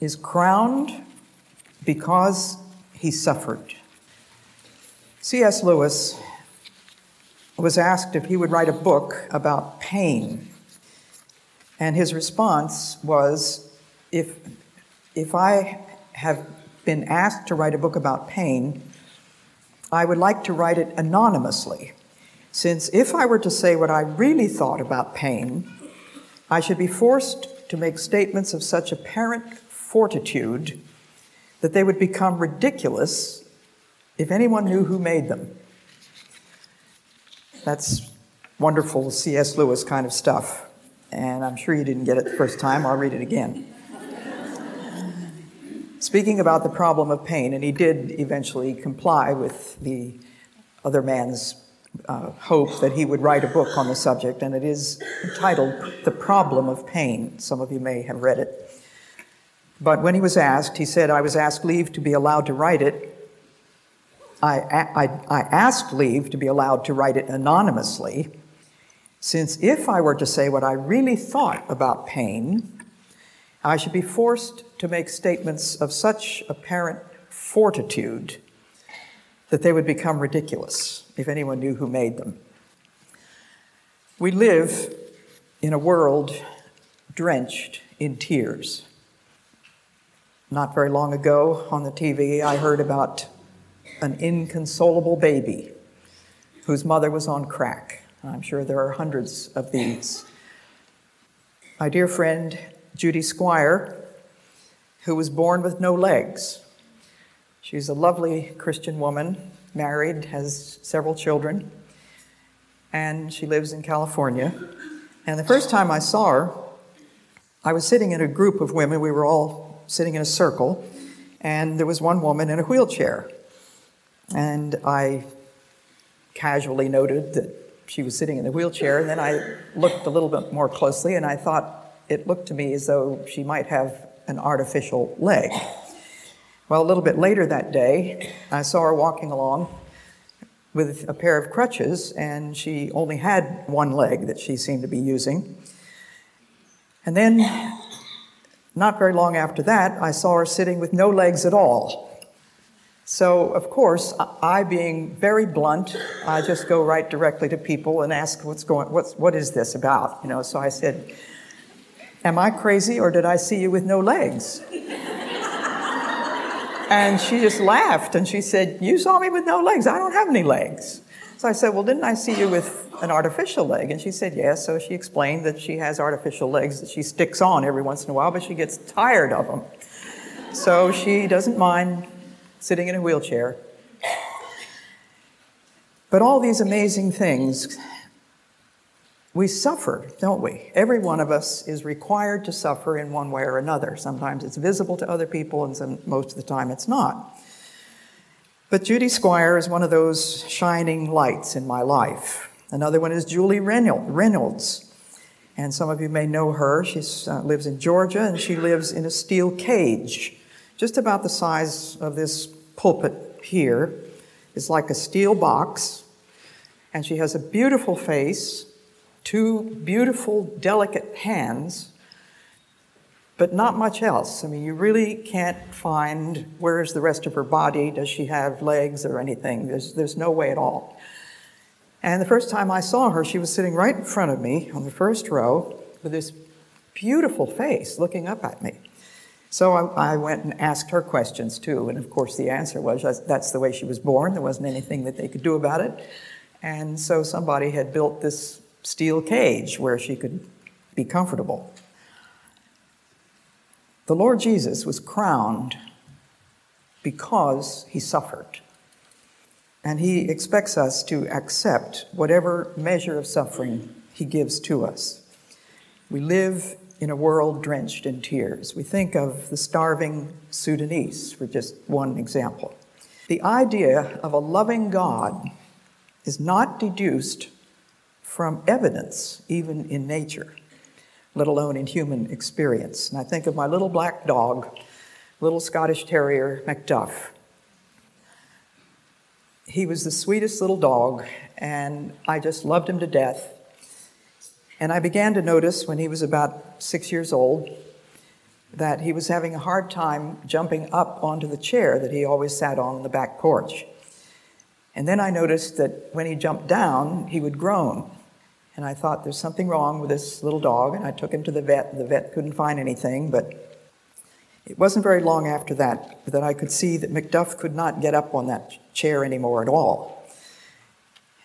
is crowned because he suffered. C.S. Lewis was asked if he would write a book about pain. And his response was if, if I have been asked to write a book about pain, I would like to write it anonymously, since if I were to say what I really thought about pain, I should be forced to make statements of such apparent fortitude that they would become ridiculous if anyone knew who made them. That's wonderful C.S. Lewis kind of stuff. And I'm sure you didn't get it the first time. I'll read it again. Speaking about the problem of pain, and he did eventually comply with the other man's uh, hope that he would write a book on the subject, and it is entitled The Problem of Pain. Some of you may have read it. But when he was asked, he said, I was asked leave to be allowed to write it. I, I, I asked leave to be allowed to write it anonymously, since if I were to say what I really thought about pain, I should be forced to make statements of such apparent fortitude that they would become ridiculous if anyone knew who made them. We live in a world drenched in tears. Not very long ago on the TV, I heard about an inconsolable baby whose mother was on crack. I'm sure there are hundreds of these. My dear friend Judy Squier, who was born with no legs. She's a lovely Christian woman, married, has several children, and she lives in California. And the first time I saw her, I was sitting in a group of women. We were all sitting in a circle, and there was one woman in a wheelchair. And I casually noted that she was sitting in the wheelchair, and then I looked a little bit more closely, and I thought it looked to me as though she might have an artificial leg. Well, a little bit later that day, I saw her walking along with a pair of crutches, and she only had one leg that she seemed to be using. And then, not very long after that, I saw her sitting with no legs at all. So, of course, I, being very blunt, I just go right directly to people and ask, "What's going? What's what is this about?" You know. So I said, "Am I crazy, or did I see you with no legs?" and she just laughed and she said, "You saw me with no legs. I don't have any legs." So I said, "Well, didn't I see you with an artificial leg?" And she said, "Yes." So she explained that she has artificial legs that she sticks on every once in a while, but she gets tired of them. So she doesn't mind sitting in a wheelchair. But all these amazing things, we suffer, don't we? Every one of us is required to suffer in one way or another. Sometimes it's visible to other people, and some, most of the time it's not. But Judy Squier is one of those shining lights in my life. Another one is Julie Reynolds. And some of you may know her. She uh, lives in Georgia, and she lives in a steel cage just about the size of this pulpit here, is like a steel box, and she has a beautiful face, two beautiful, delicate hands, but not much else. I mean, you really can't find where's the rest of her body, does she have legs or anything? There's, there's no way at all. And the first time I saw her, she was sitting right in front of me on the first row with this beautiful face looking up at me. So I, I, went and asked her questions too, and of course the answer was that's the way she was born. There wasn't anything that they could do about it. And so somebody had built this steel cage where she could be comfortable. The Lord Jesus was crowned because he suffered. And he expects us to accept whatever measure of suffering he gives to us. We live in a world drenched in tears. We think of the starving Sudanese, for just one example. The idea of a loving God is not deduced from evidence, even in nature, let alone in human experience. And I think of my little black dog, little Scottish Terrier, Macduff. He was the sweetest little dog, and I just loved him to death. And I began to notice when he was about six years old that he was having a hard time jumping up onto the chair that he always sat on in the back porch. And then I noticed that when he jumped down, he would groan. And I thought, there's something wrong with this little dog. And I took him to the vet. The vet couldn't find anything, but it wasn't very long after that that I could see that Macduff could not get up on that chair anymore at all.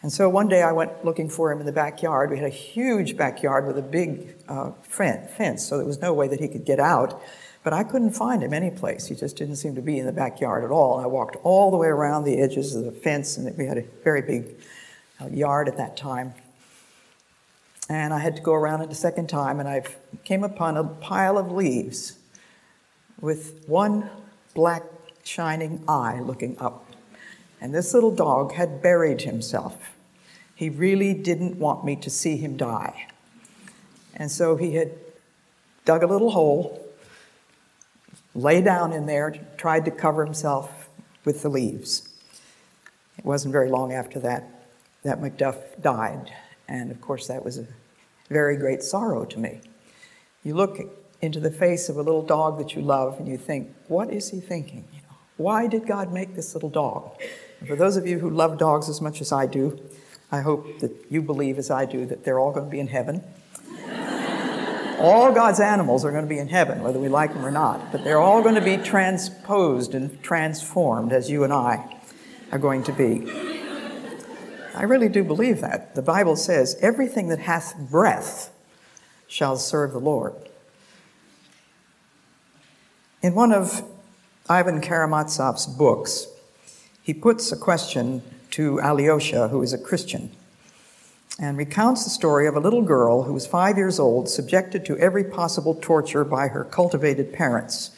And so one day I went looking for him in the backyard. We had a huge backyard with a big uh, fence, so there was no way that he could get out. But I couldn't find him anyplace. He just didn't seem to be in the backyard at all. And I walked all the way around the edges of the fence, and we had a very big uh, yard at that time. And I had to go around it a second time, and I came upon a pile of leaves with one black shining eye looking up. And this little dog had buried himself. He really didn't want me to see him die. And so he had dug a little hole, lay down in there, tried to cover himself with the leaves. It wasn't very long after that that Macduff died. And of course, that was a very great sorrow to me. You look into the face of a little dog that you love and you think, what is he thinking? Why did God make this little dog? And for those of you who love dogs as much as I do, I hope that you believe as I do that they're all going to be in heaven. all God's animals are going to be in heaven, whether we like them or not, but they're all going to be transposed and transformed as you and I are going to be. I really do believe that. The Bible says, everything that hath breath shall serve the Lord. In one of Ivan Karamazov's books, he puts a question to Alyosha, who is a Christian, and recounts the story of a little girl who was five years old, subjected to every possible torture by her cultivated parents.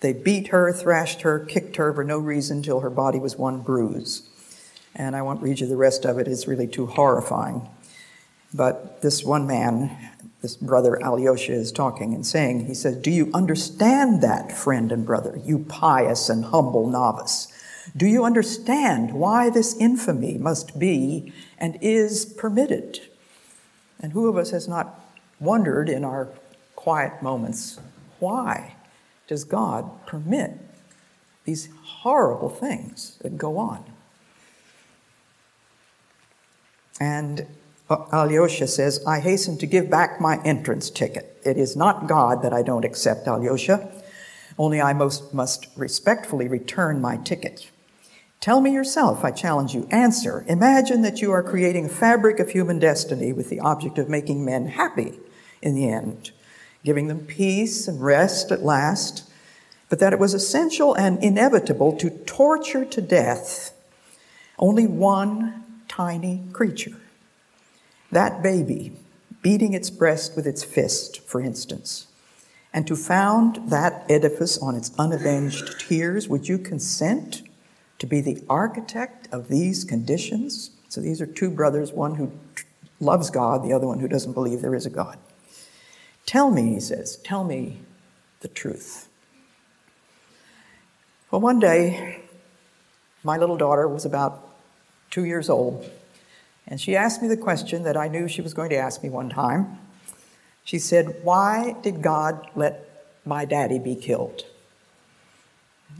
They beat her, thrashed her, kicked her for no reason till her body was one bruise. And I won't read you the rest of it, it's really too horrifying. But this one man this brother Alyosha is talking and saying, he says, Do you understand that, friend and brother, you pious and humble novice? Do you understand why this infamy must be and is permitted? And who of us has not wondered in our quiet moments, why does God permit these horrible things that go on? And uh, Alyosha says, I hasten to give back my entrance ticket. It is not God that I don't accept, Alyosha, only I most must respectfully return my ticket. Tell me yourself, I challenge you. Answer. Imagine that you are creating a fabric of human destiny with the object of making men happy in the end, giving them peace and rest at last, but that it was essential and inevitable to torture to death only one tiny creature that baby beating its breast with its fist, for instance, and to found that edifice on its unavenged tears, would you consent to be the architect of these conditions? So these are two brothers, one who loves God, the other one who doesn't believe there is a God. Tell me, he says, tell me the truth. Well, one day, my little daughter was about two years old, and she asked me the question that I knew she was going to ask me one time. She said, Why did God let my daddy be killed?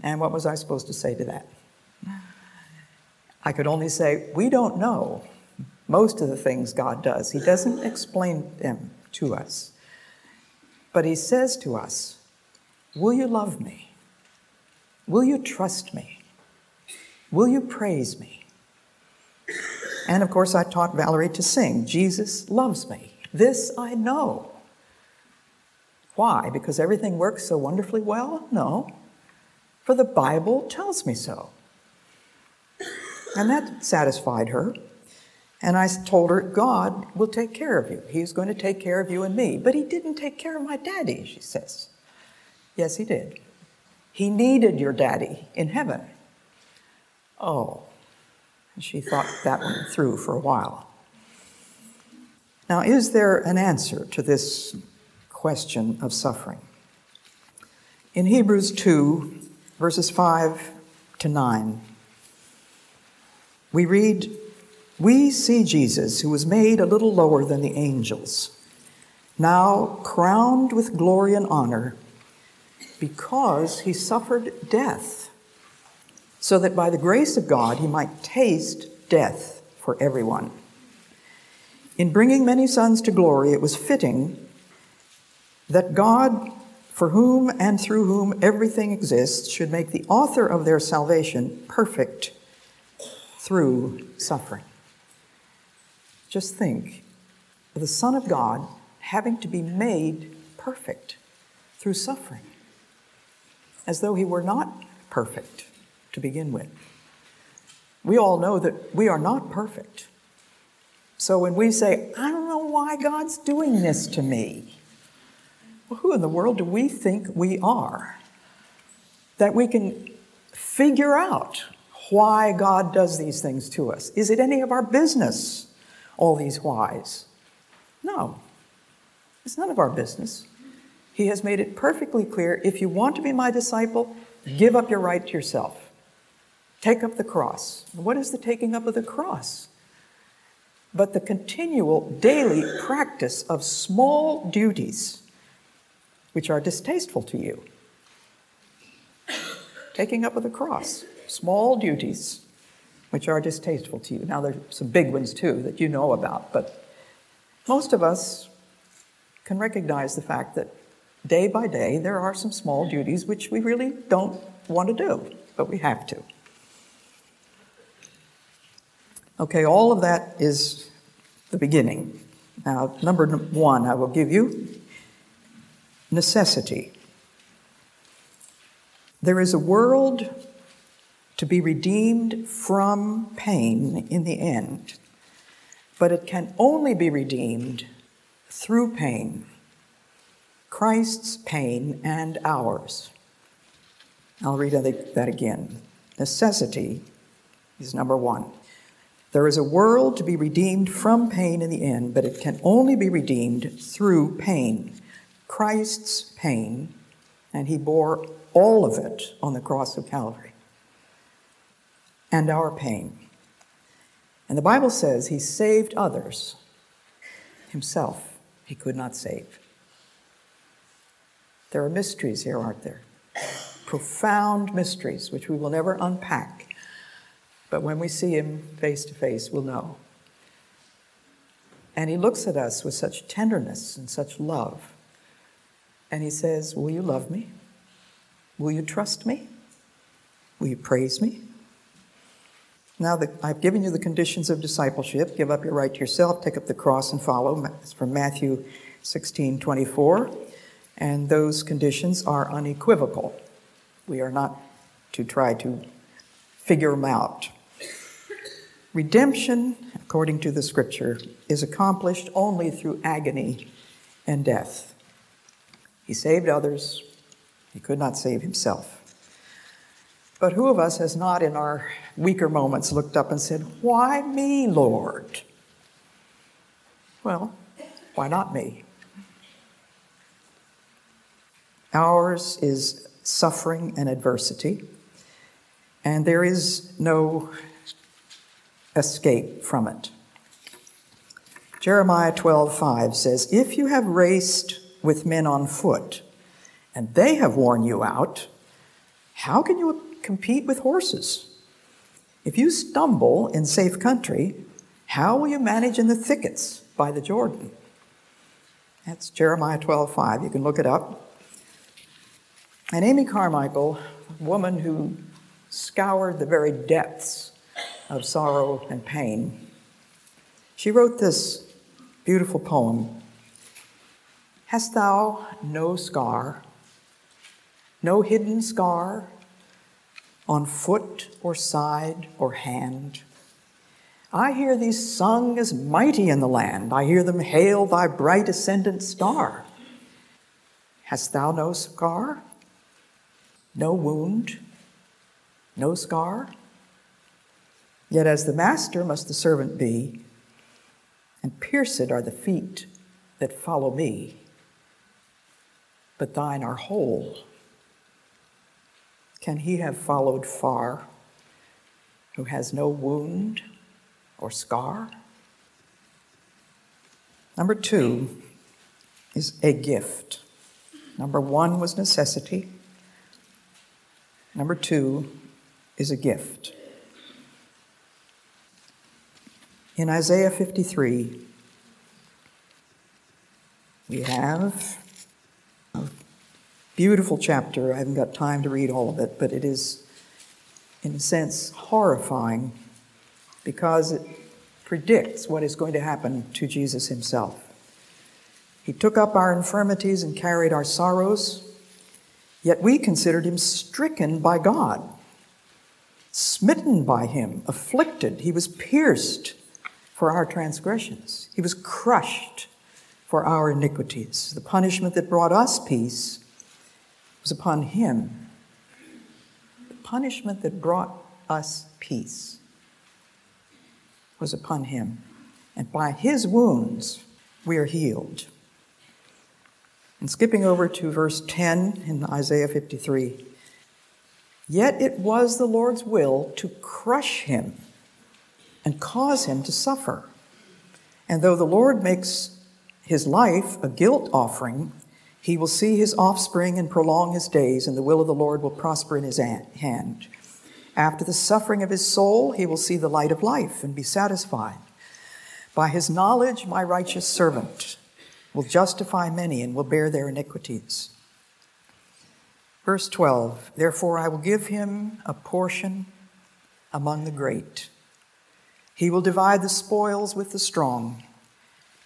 And what was I supposed to say to that? I could only say, We don't know most of the things God does. He doesn't explain them to us. But He says to us, Will you love me? Will you trust me? Will you praise me? And of course, I taught Valerie to sing, Jesus loves me. This I know. Why? Because everything works so wonderfully well? No. For the Bible tells me so. And that satisfied her. And I told her, God will take care of you. He's going to take care of you and me. But he didn't take care of my daddy, she says. Yes, he did. He needed your daddy in heaven. Oh. She thought that one through for a while. Now, is there an answer to this question of suffering? In Hebrews 2, verses 5 to 9, we read, We see Jesus, who was made a little lower than the angels, now crowned with glory and honor because he suffered death, so that by the grace of God he might taste death for everyone. In bringing many sons to glory, it was fitting that God, for whom and through whom everything exists, should make the author of their salvation perfect through suffering. Just think the Son of God having to be made perfect through suffering as though he were not perfect to begin with. We all know that we are not perfect. So when we say, I don't know why God's doing this to me, well, who in the world do we think we are? That we can figure out why God does these things to us. Is it any of our business, all these whys? No, it's none of our business. He has made it perfectly clear if you want to be my disciple, give up your right to yourself. Take up the cross. What is the taking up of the cross? But the continual daily practice of small duties which are distasteful to you. Taking up of the cross, small duties which are distasteful to you. Now, there's some big ones too that you know about, but most of us can recognize the fact that day by day, there are some small duties which we really don't want to do, but we have to. Okay, all of that is the beginning. Now, number one, I will give you necessity. There is a world to be redeemed from pain in the end, but it can only be redeemed through pain. Christ's pain and ours. I'll read that again. Necessity is number one. There is a world to be redeemed from pain in the end, but it can only be redeemed through pain. Christ's pain, and he bore all of it on the cross of Calvary, and our pain. And the Bible says he saved others, himself he could not save. There are mysteries here, aren't there? Profound mysteries which we will never unpack. But when we see him face to face, we'll know. And he looks at us with such tenderness and such love. And he says, Will you love me? Will you trust me? Will you praise me? Now that I've given you the conditions of discipleship, give up your right to yourself, take up the cross and follow. It's from Matthew 16 24 and those conditions are unequivocal. We are not to try to figure them out. Redemption, according to the scripture, is accomplished only through agony and death. He saved others, he could not save himself. But who of us has not, in our weaker moments, looked up and said, Why me, Lord? Well, why not me? Ours is suffering and adversity, and there is no escape from it. Jeremiah 12:5 says, "If you have raced with men on foot, and they have worn you out, how can you compete with horses? If you stumble in safe country, how will you manage in the thickets by the Jordan?" That's Jeremiah 12:5. You can look it up. And Amy Carmichael, a woman who scoured the very depths of sorrow and pain, she wrote this beautiful poem Hast thou no scar, no hidden scar on foot or side or hand, I hear thee sung as mighty in the land. I hear them hail thy bright ascendant star. Hast thou no scar? No wound? No scar? Yet as the master must the servant be, and pierced are the feet that follow me. But thine are whole. Can he have followed far who has no wound or scar? Number two is a gift. Number one was necessity. Number two is a gift. In Isaiah 53, we have a beautiful chapter. I haven't got time to read all of it, but it is, in a sense, horrifying because it predicts what is going to happen to Jesus himself. He took up our infirmities and carried our sorrows, yet we considered him stricken by God, smitten by him, afflicted. He was pierced for our transgressions. He was crushed for our iniquities. The punishment that brought us peace was upon him. The punishment that brought us peace was upon him. And by his wounds we are healed. And skipping over to verse 10 in Isaiah 53 Yet it was the Lord's will to crush him and cause him to suffer. And though the Lord makes his life a guilt offering, he will see his offspring and prolong his days, and the will of the Lord will prosper in his hand. After the suffering of his soul, he will see the light of life and be satisfied. By his knowledge, my righteous servant will justify many and will bear their iniquities. Verse 12 Therefore, I will give him a portion among the great he will divide the spoils with the strong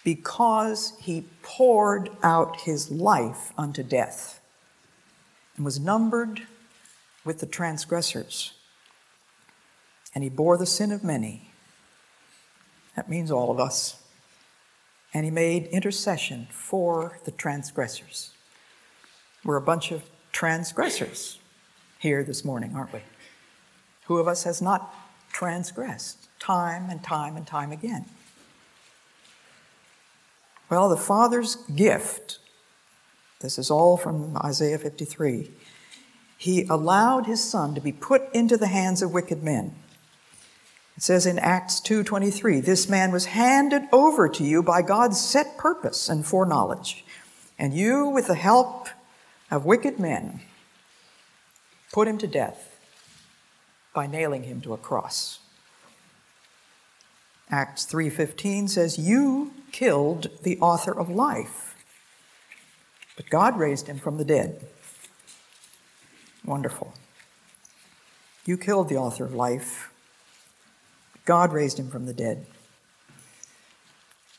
because he poured out his life unto death and was numbered with the transgressors. And he bore the sin of many. That means all of us. And he made intercession for the transgressors. We're a bunch of transgressors here this morning, aren't we? Who of us has not transgressed? Time and time and time again. Well, the Father's gift, this is all from Isaiah 53, he allowed his son to be put into the hands of wicked men. It says in Acts 2:23, this man was handed over to you by God's set purpose and foreknowledge, and you with the help of wicked men put him to death by nailing him to a cross. Acts 3:15 says you killed the author of life. But God raised him from the dead. Wonderful. You killed the author of life. God raised him from the dead.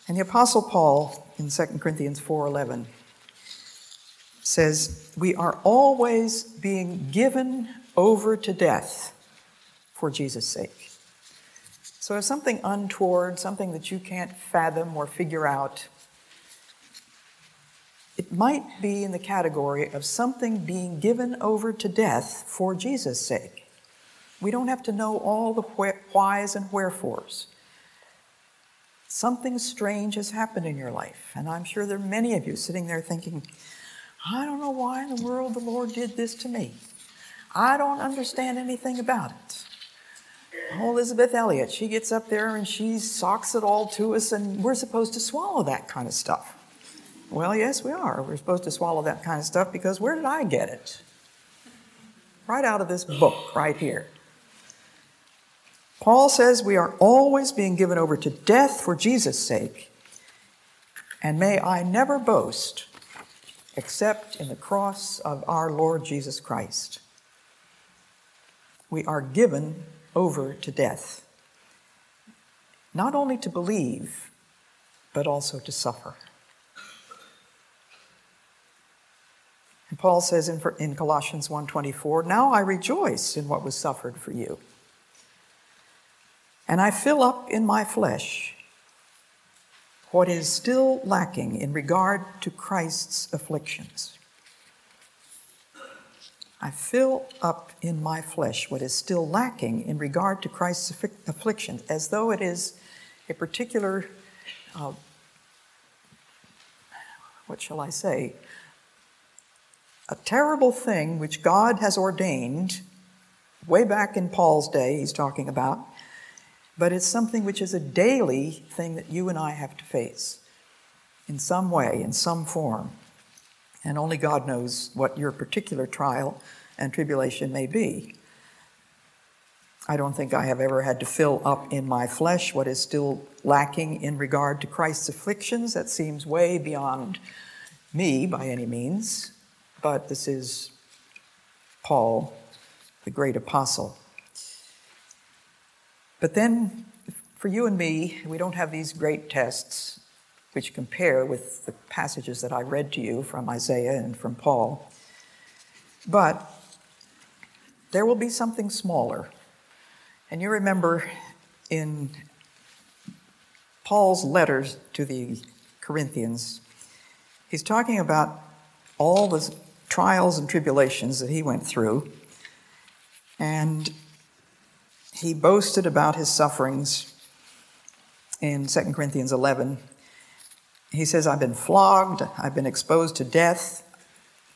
And the apostle Paul in 2 Corinthians 4:11 says, "We are always being given over to death for Jesus' sake." So if something untoward, something that you can't fathom or figure out, it might be in the category of something being given over to death for Jesus' sake. We don't have to know all the whys and wherefores. Something strange has happened in your life, and I'm sure there are many of you sitting there thinking, I don't know why in the world the Lord did this to me. I don't understand anything about it. Oh, Elisabeth Elliot, she gets up there and she socks it all to us, and we're supposed to swallow that kind of stuff. Well, yes, we are. We're supposed to swallow that kind of stuff because where did I get it? Right out of this book, right here. Paul says we are always being given over to death for Jesus' sake, and may I never boast except in the cross of our Lord Jesus Christ. We are given over to death. Not only to believe, but also to suffer. And Paul says in, in Colossians 1:24, "Now I rejoice in what was suffered for you." and I fill up in my flesh what is still lacking in regard to Christ's afflictions. I fill up in my flesh what is still lacking in regard to Christ's afflictions, as though it is a particular, uh, what shall I say, a terrible thing which God has ordained way back in Paul's day, he's talking about, but it's something which is a daily thing that you and I have to face in some way, in some form. And only God knows what your particular trial and tribulation may be. I don't think I have ever had to fill up in my flesh what is still lacking in regard to Christ's afflictions. That seems way beyond me by any means, but this is Paul, the great apostle. But then, for you and me, we don't have these great tests which compare with the passages that I read to you from Isaiah and from Paul. But there will be something smaller. And you remember in Paul's letters to the Corinthians, he's talking about all the trials and tribulations that he went through. And he boasted about his sufferings in 2 Corinthians 11. He says, I've been flogged, I've been exposed to death.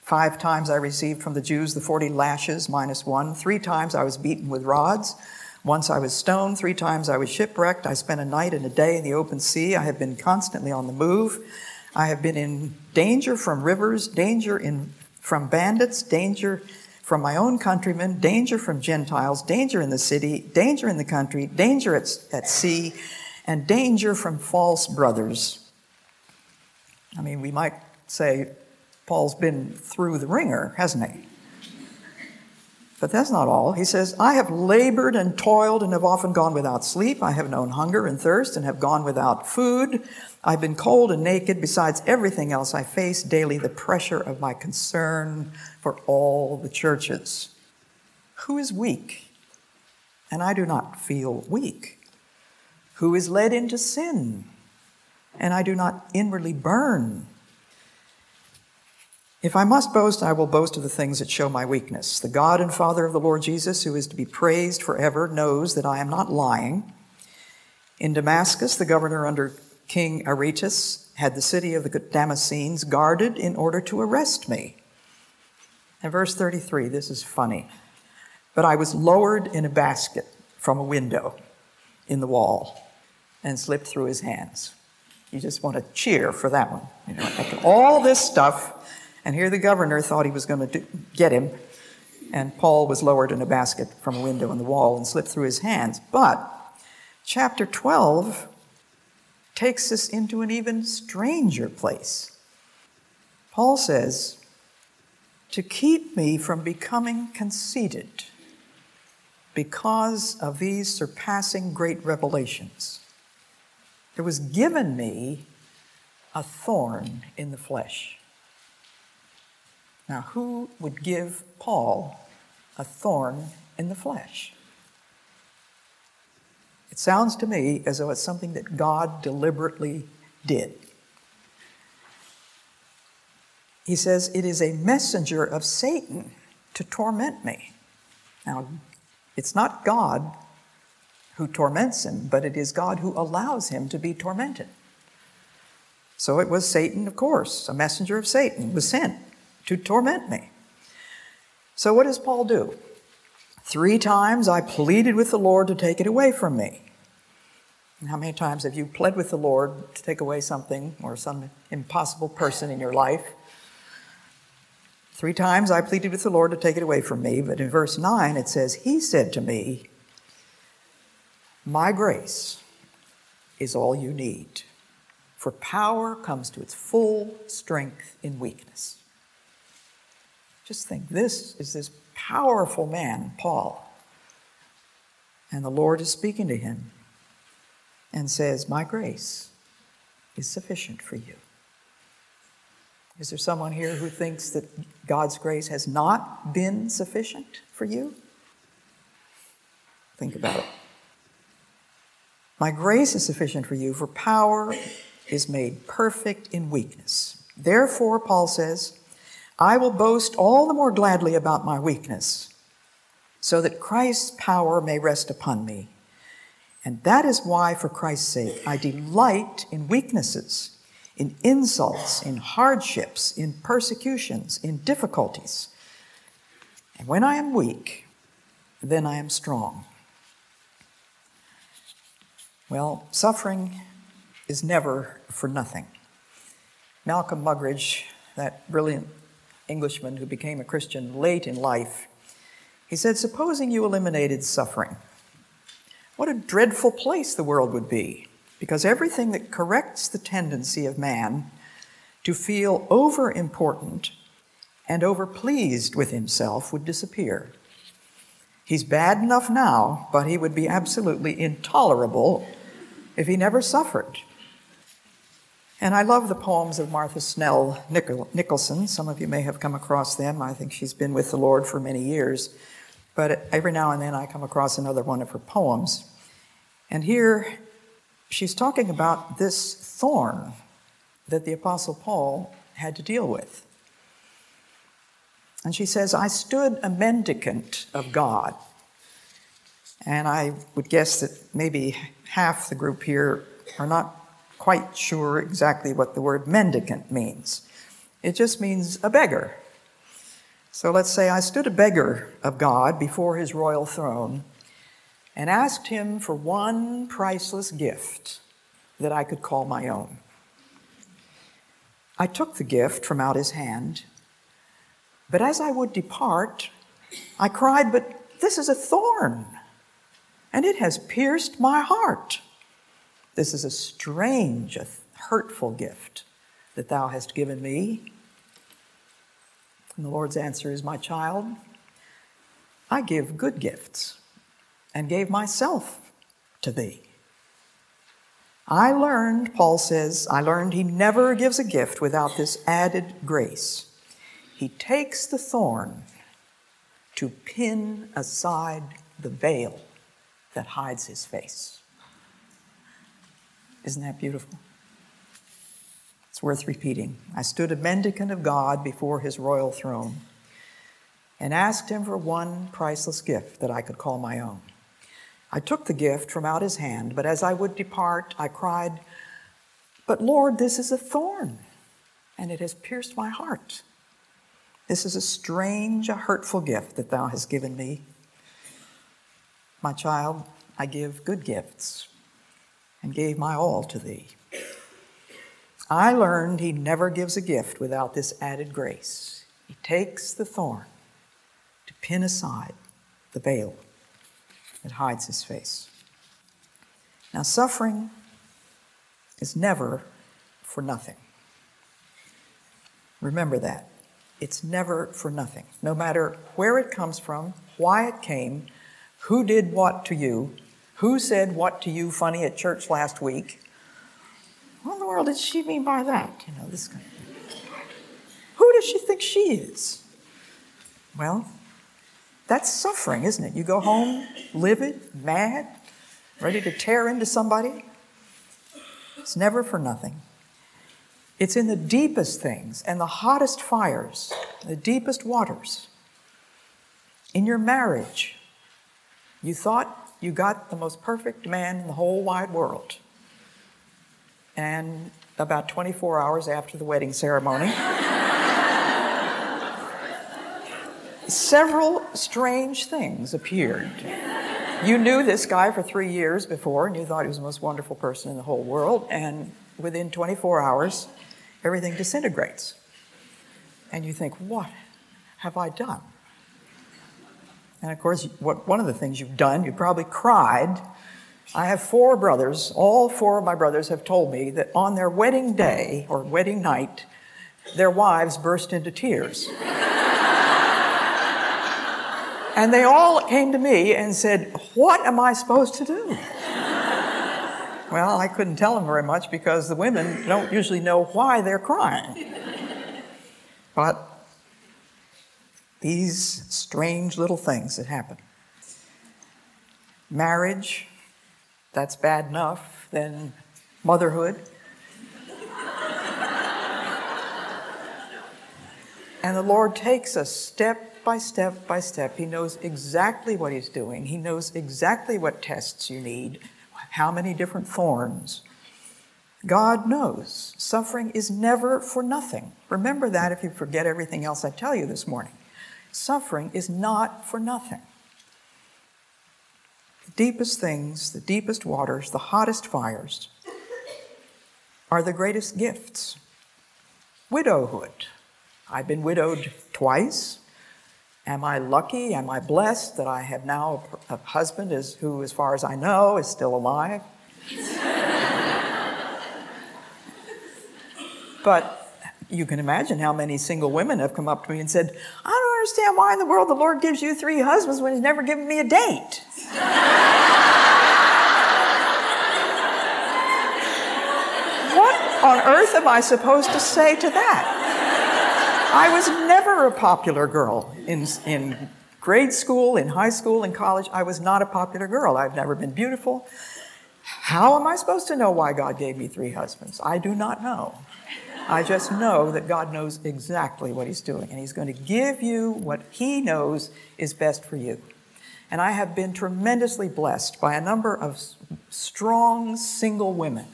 Five times I received from the Jews the 40 lashes minus one. Three times I was beaten with rods. Once I was stoned. Three times I was shipwrecked. I spent a night and a day in the open sea. I have been constantly on the move. I have been in danger from rivers, danger in, from bandits, danger from my own countrymen, danger from Gentiles, danger in the city, danger in the country, danger at, at sea, and danger from false brothers. I mean, we might say Paul's been through the wringer, hasn't he? But that's not all. He says, I have labored and toiled and have often gone without sleep. I have known hunger and thirst and have gone without food. I've been cold and naked. Besides everything else, I face daily the pressure of my concern for all the churches. Who is weak? And I do not feel weak. Who is led into sin? And I do not inwardly burn. If I must boast, I will boast of the things that show my weakness. The God and Father of the Lord Jesus, who is to be praised forever, knows that I am not lying. In Damascus, the governor under King Aretas had the city of the Damascenes guarded in order to arrest me. And verse 33, this is funny. But I was lowered in a basket from a window in the wall and slipped through his hands. You just want to cheer for that one. You know, after all this stuff, and here the governor thought he was going to do, get him, and Paul was lowered in a basket from a window in the wall and slipped through his hands. But chapter 12 takes us into an even stranger place. Paul says, to keep me from becoming conceited because of these surpassing great revelations, there was given me a thorn in the flesh now, who would give Paul a thorn in the flesh? It sounds to me as though it's something that God deliberately did. He says, It is a messenger of Satan to torment me. Now, it's not God who torments him, but it is God who allows him to be tormented. So it was Satan, of course, a messenger of Satan was sent to torment me. So, what does Paul do? Three times I pleaded with the Lord to take it away from me. How many times have you pled with the Lord to take away something or some impossible person in your life? Three times I pleaded with the Lord to take it away from me, but in verse 9 it says, He said to me, My grace is all you need, for power comes to its full strength in weakness. Just think this is this powerful man, Paul. And the Lord is speaking to him and says, My grace is sufficient for you. Is there someone here who thinks that God's grace has not been sufficient for you? Think about it. My grace is sufficient for you, for power is made perfect in weakness. Therefore, Paul says, I will boast all the more gladly about my weakness, so that Christ's power may rest upon me. And that is why, for Christ's sake, I delight in weaknesses, in insults, in hardships, in persecutions, in difficulties. And when I am weak, then I am strong. Well, suffering is never for nothing. Malcolm Muggeridge, that brilliant Englishman who became a Christian late in life, he said, Supposing you eliminated suffering, what a dreadful place the world would be, because everything that corrects the tendency of man to feel over important and over pleased with himself would disappear. He's bad enough now, but he would be absolutely intolerable if he never suffered. And I love the poems of Martha Snell Nicholson. Some of you may have come across them. I think she's been with the Lord for many years. But every now and then I come across another one of her poems. And here she's talking about this thorn that the Apostle Paul had to deal with. And she says, I stood a mendicant of God. And I would guess that maybe half the group here are not quite sure exactly what the word mendicant means. It just means a beggar. So let's say I stood a beggar of God before his royal throne and asked him for one priceless gift that I could call my own. I took the gift from out his hand, but as I would depart, I cried, But this is a thorn, and it has pierced my heart. This is a strange, a hurtful gift that thou hast given me. And the Lord's answer is, My child, I give good gifts and gave myself to thee. I learned, Paul says, I learned he never gives a gift without this added grace. He takes the thorn to pin aside the veil that hides his face. Isn't that beautiful? It's worth repeating. I stood a mendicant of God before his royal throne and asked him for one priceless gift that I could call my own. I took the gift from out his hand, but as I would depart, I cried, But Lord, this is a thorn, and it has pierced my heart. This is a strange, a hurtful gift that thou hast given me. My child, I give good gifts and gave my all to thee. I learned he never gives a gift without this added grace. He takes the thorn to pin aside the veil that hides his face. Now, suffering is never for nothing. Remember that. It's never for nothing. No matter where it comes from, why it came, who did what to you, who said what to you funny at church last week? What in the world did she mean by that? You know, this kind of. Who does she think she is? Well, that's suffering, isn't it? You go home livid, mad, ready to tear into somebody. It's never for nothing. It's in the deepest things and the hottest fires, the deepest waters. In your marriage, you thought you got the most perfect man in the whole wide world. And about 24 hours after the wedding ceremony, several strange things appeared. You knew this guy for three years before, and you thought he was the most wonderful person in the whole world, and within 24 hours, everything disintegrates. And you think, what have I done? And of course, what, one of the things you've done, you probably cried. I have four brothers. All four of my brothers have told me that on their wedding day or wedding night, their wives burst into tears. and they all came to me and said, What am I supposed to do? well, I couldn't tell them very much because the women don't usually know why they're crying. But these strange little things that happen. Marriage, that's bad enough, then motherhood. and the Lord takes us step by step by step. He knows exactly what He's doing, He knows exactly what tests you need, how many different thorns. God knows suffering is never for nothing. Remember that if you forget everything else I tell you this morning. Suffering is not for nothing. The deepest things, the deepest waters, the hottest fires are the greatest gifts. Widowhood. I've been widowed twice. Am I lucky? Am I blessed that I have now a husband who, as far as I know, is still alive? but you can imagine how many single women have come up to me and said, I don't understand why in the world the Lord gives you three husbands when He's never given me a date. what on earth am I supposed to say to that? I was never a popular girl in, in grade school, in high school, in college. I was not a popular girl. I've never been beautiful. How am I supposed to know why God gave me three husbands? I do not know. I just know that God knows exactly what He's doing, and He's going to give you what He knows is best for you. And I have been tremendously blessed by a number of strong single women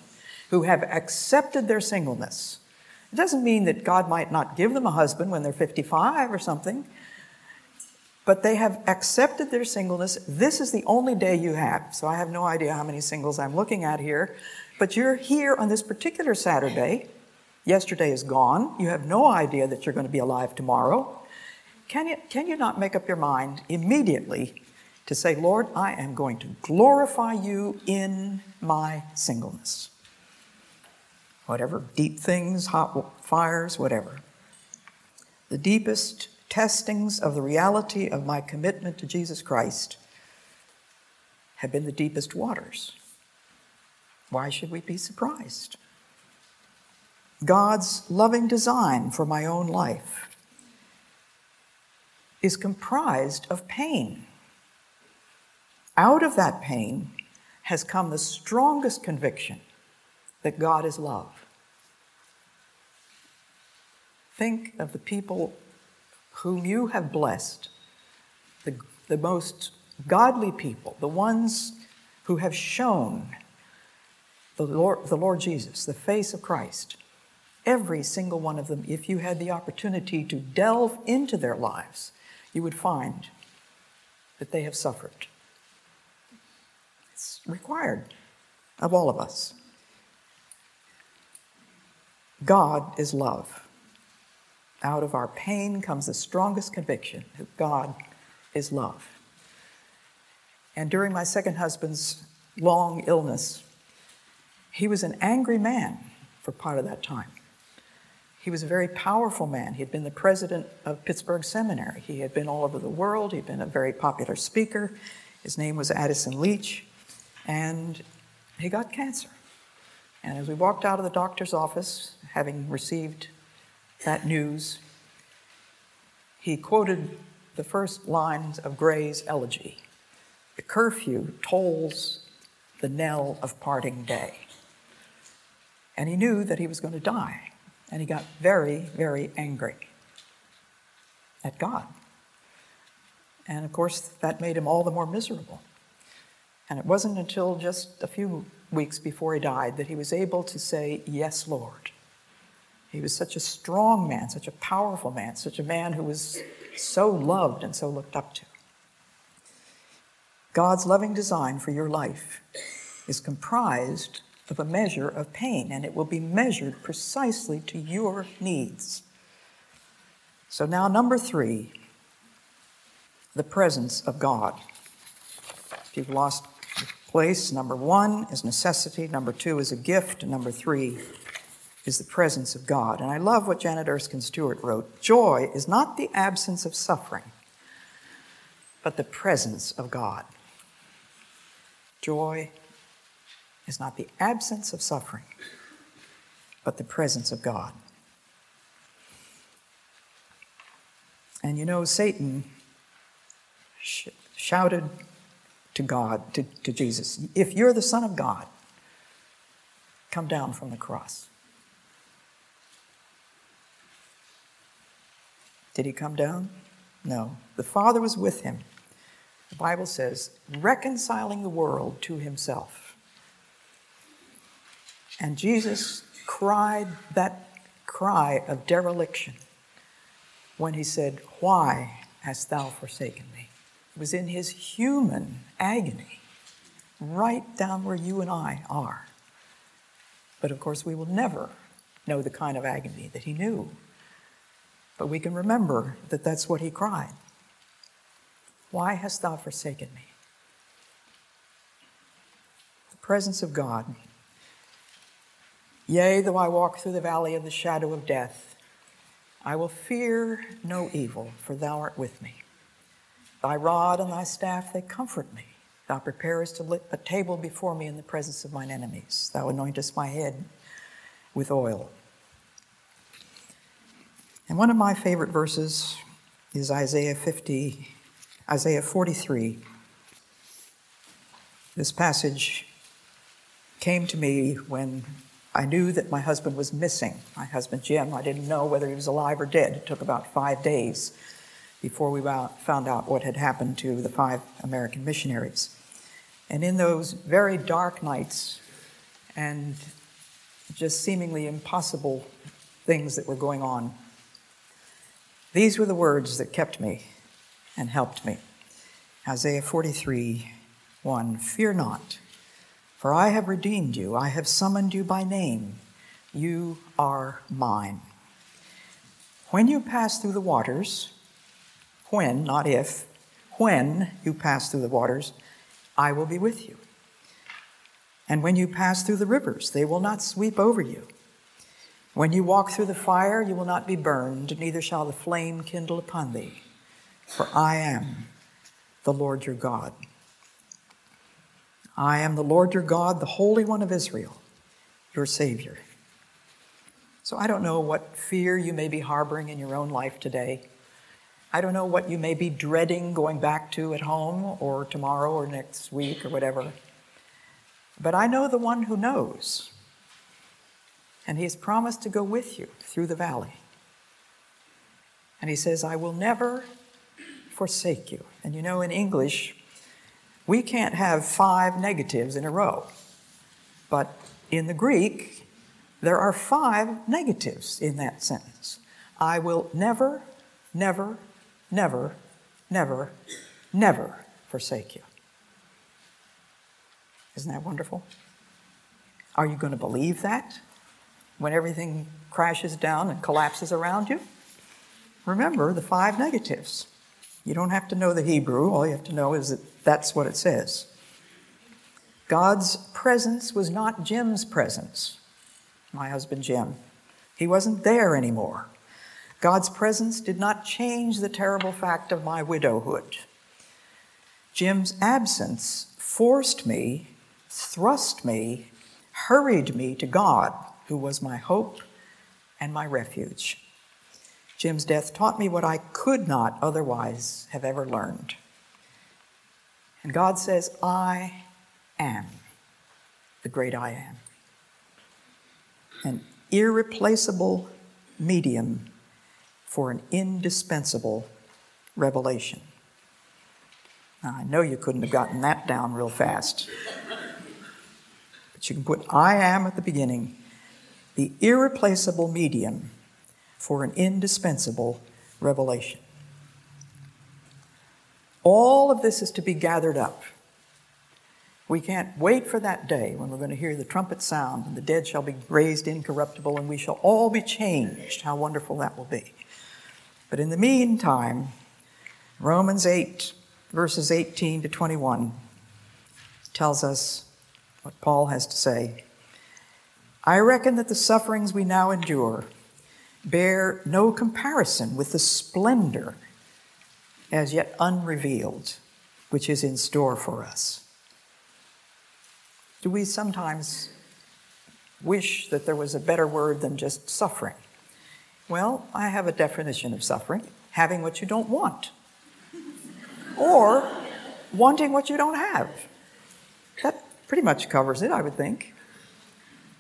who have accepted their singleness it doesn't mean that God might not give them a husband when they're 55 or something, but they have accepted their singleness. This is the only day you have. So I have no idea how many singles I'm looking at here, but you're here on this particular Saturday. Yesterday is gone. You have no idea that you're going to be alive tomorrow. Can you, can you not make up your mind immediately to say, Lord, I am going to glorify you in my singleness? whatever, deep things, hot fires, whatever. The deepest testings of the reality of my commitment to Jesus Christ have been the deepest waters. Why should we be surprised? God's loving design for my own life is comprised of pain. Out of that pain has come the strongest conviction that God is love. Think of the people whom you have blessed, the, the most godly people, the ones who have shown the Lord, the Lord Jesus, the face of Christ. Every single one of them, if you had the opportunity to delve into their lives, you would find that they have suffered. It's required of all of us. God is love. Out of our pain comes the strongest conviction that God is love. And during my second husband's long illness, he was an angry man for part of that time. He was a very powerful man. He had been the president of Pittsburgh Seminary. He had been all over the world. He'd been a very popular speaker. His name was Addison Leitch. And he got cancer. And as we walked out of the doctor's office, having received that news, he quoted the first lines of Gray's elegy The curfew tolls the knell of parting day. And he knew that he was going to die. And he got very, very angry at God. And of course, that made him all the more miserable. And it wasn't until just a few weeks before he died that he was able to say, Yes, Lord. He was such a strong man, such a powerful man, such a man who was so loved and so looked up to. God's loving design for your life is comprised of a measure of pain, and it will be measured precisely to your needs. So, now, number three, the presence of God. If you've lost place, number one is necessity, number two is a gift, number three is the presence of God. And I love what Janet Erskine Stuart wrote Joy is not the absence of suffering, but the presence of God. Joy is not the absence of suffering, but the presence of God. And you know, Satan sh- shouted to God, to, to Jesus, if you're the Son of God, come down from the cross. Did he come down? No. The Father was with him. The Bible says, reconciling the world to himself. And Jesus cried that cry of dereliction when he said, Why hast thou forsaken me? It was in his human agony, right down where you and I are. But of course, we will never know the kind of agony that he knew. But we can remember that that's what he cried. Why hast thou forsaken me? The presence of God. Yea, though I walk through the valley of the shadow of death, I will fear no evil, for thou art with me. Thy rod and thy staff, they comfort me. Thou preparest a table before me in the presence of mine enemies. Thou anointest my head with oil. And one of my favorite verses is Isaiah 50, Isaiah 43. This passage came to me when I knew that my husband was missing. My husband, Jim, I didn't know whether he was alive or dead. It took about five days before we found out what had happened to the five American missionaries. And in those very dark nights and just seemingly impossible things that were going on, these were the words that kept me and helped me. Isaiah 43 1 Fear not, for I have redeemed you, I have summoned you by name. You are mine. When you pass through the waters, when, not if, when you pass through the waters, I will be with you. And when you pass through the rivers, they will not sweep over you. When you walk through the fire, you will not be burned, neither shall the flame kindle upon thee. For I am the Lord your God. I am the Lord your God, the Holy One of Israel, your Savior. So I don't know what fear you may be harboring in your own life today. I don't know what you may be dreading going back to at home or tomorrow or next week or whatever. But I know the one who knows. And he has promised to go with you through the valley. And he says, I will never forsake you. And you know, in English, we can't have five negatives in a row. But in the Greek, there are five negatives in that sentence. I will never, never, never, never, never forsake you. Isn't that wonderful? Are you going to believe that? when everything crashes down and collapses around you? Remember the five negatives. You don't have to know the Hebrew, all you have to know is that that's what it says. God's presence was not Jim's presence, my husband Jim. He wasn't there anymore. God's presence did not change the terrible fact of my widowhood. Jim's absence forced me, thrust me, hurried me to God who was my hope and my refuge. Jim's death taught me what I could not otherwise have ever learned. And God says, I am the great I am. An irreplaceable medium for an indispensable revelation. Now, I know you couldn't have gotten that down real fast. But you can put I am at the beginning the irreplaceable medium for an indispensable revelation. All of this is to be gathered up. We can't wait for that day when we're going to hear the trumpet sound and the dead shall be raised incorruptible and we shall all be changed. How wonderful that will be. But in the meantime, Romans 8, verses 18 to 21, tells us what Paul has to say. I reckon that the sufferings we now endure bear no comparison with the splendor as yet unrevealed which is in store for us. Do we sometimes wish that there was a better word than just suffering? Well, I have a definition of suffering having what you don't want, or wanting what you don't have. That pretty much covers it, I would think.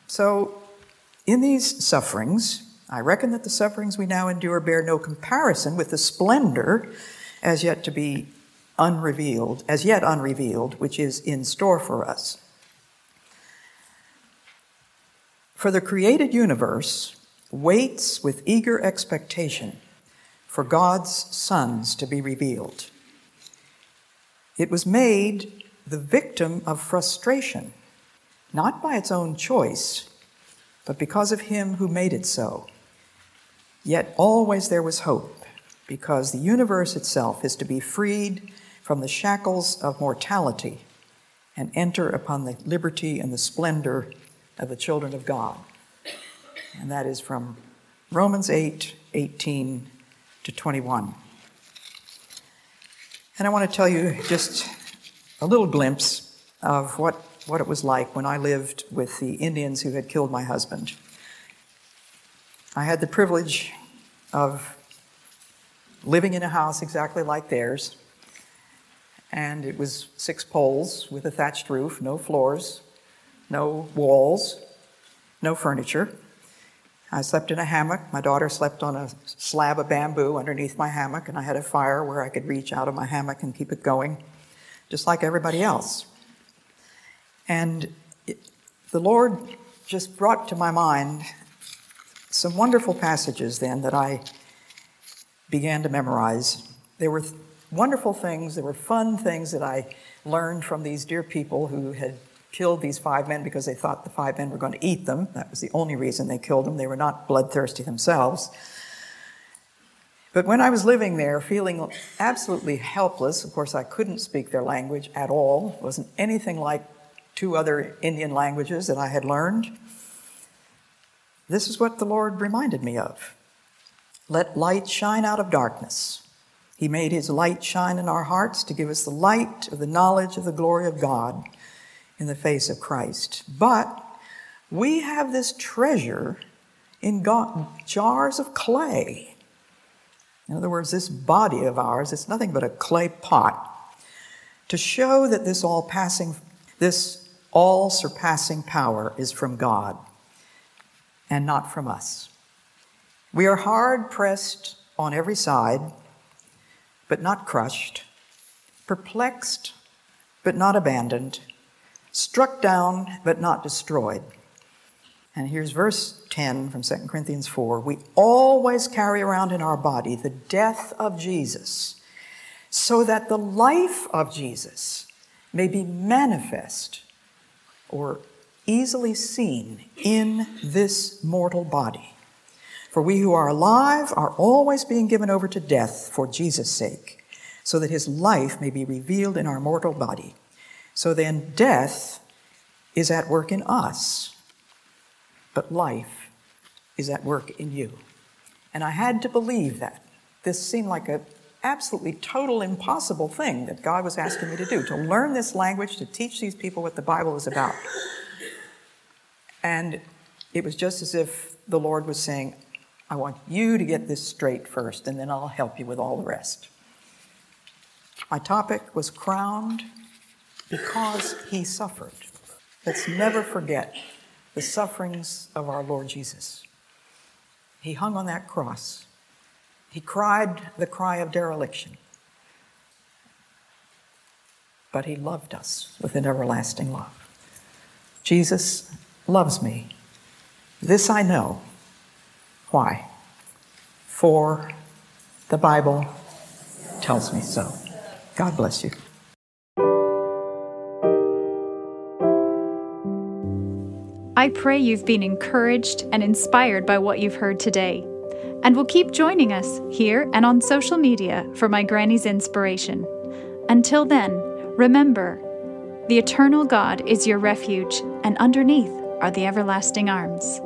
So, in these sufferings, I reckon that the sufferings we now endure bear no comparison with the splendor as yet to be unrevealed, as yet unrevealed, which is in store for us. For the created universe waits with eager expectation for God's sons to be revealed. It was made the victim of frustration, not by its own choice, but because of him who made it so. Yet always there was hope, because the universe itself is to be freed from the shackles of mortality and enter upon the liberty and the splendor of the children of God. And that is from Romans 8 18 to 21. And I want to tell you just a little glimpse of what, what it was like when I lived with the Indians who had killed my husband. I had the privilege of living in a house exactly like theirs, and it was six poles with a thatched roof, no floors, no walls, no furniture. I slept in a hammock. My daughter slept on a slab of bamboo underneath my hammock, and I had a fire where I could reach out of my hammock and keep it going, just like everybody else. And it, the Lord just brought to my mind some wonderful passages then that I began to memorize. There were th- wonderful things, there were fun things that I learned from these dear people who had killed these five men because they thought the five men were going to eat them. That was the only reason they killed them. They were not bloodthirsty themselves. But when I was living there, feeling absolutely helpless, of course, I couldn't speak their language at all. It wasn't anything like two other Indian languages that I had learned. This is what the Lord reminded me of Let light shine out of darkness. He made his light shine in our hearts to give us the light of the knowledge of the glory of God in the face of Christ. But we have this treasure in God, jars of clay. In other words, this body of ours, it's nothing but a clay pot to show that this all passing, this all surpassing power is from God and not from us. We are hard pressed on every side, but not crushed, perplexed, but not abandoned struck down but not destroyed. And here's verse 10 from 2 Corinthians 4 We always carry around in our body the death of Jesus, so that the life of Jesus may be manifest or easily seen in this mortal body. For we who are alive are always being given over to death for Jesus' sake, so that his life may be revealed in our mortal body. So then, death is at work in us, but life is at work in you. And I had to believe that. This seemed like an absolutely total impossible thing that God was asking me to do to learn this language, to teach these people what the Bible is about. And it was just as if the Lord was saying, I want you to get this straight first, and then I'll help you with all the rest. My topic was crowned because he suffered. Let's never forget the sufferings of our Lord Jesus. He hung on that cross. He cried the cry of dereliction. But he loved us with an everlasting love. Jesus loves me. This I know. Why? For the Bible tells me so. God bless you. I pray you've been encouraged and inspired by what you've heard today, and will keep joining us here and on social media for my Granny's inspiration. Until then, remember the eternal God is your refuge, and underneath are the everlasting arms.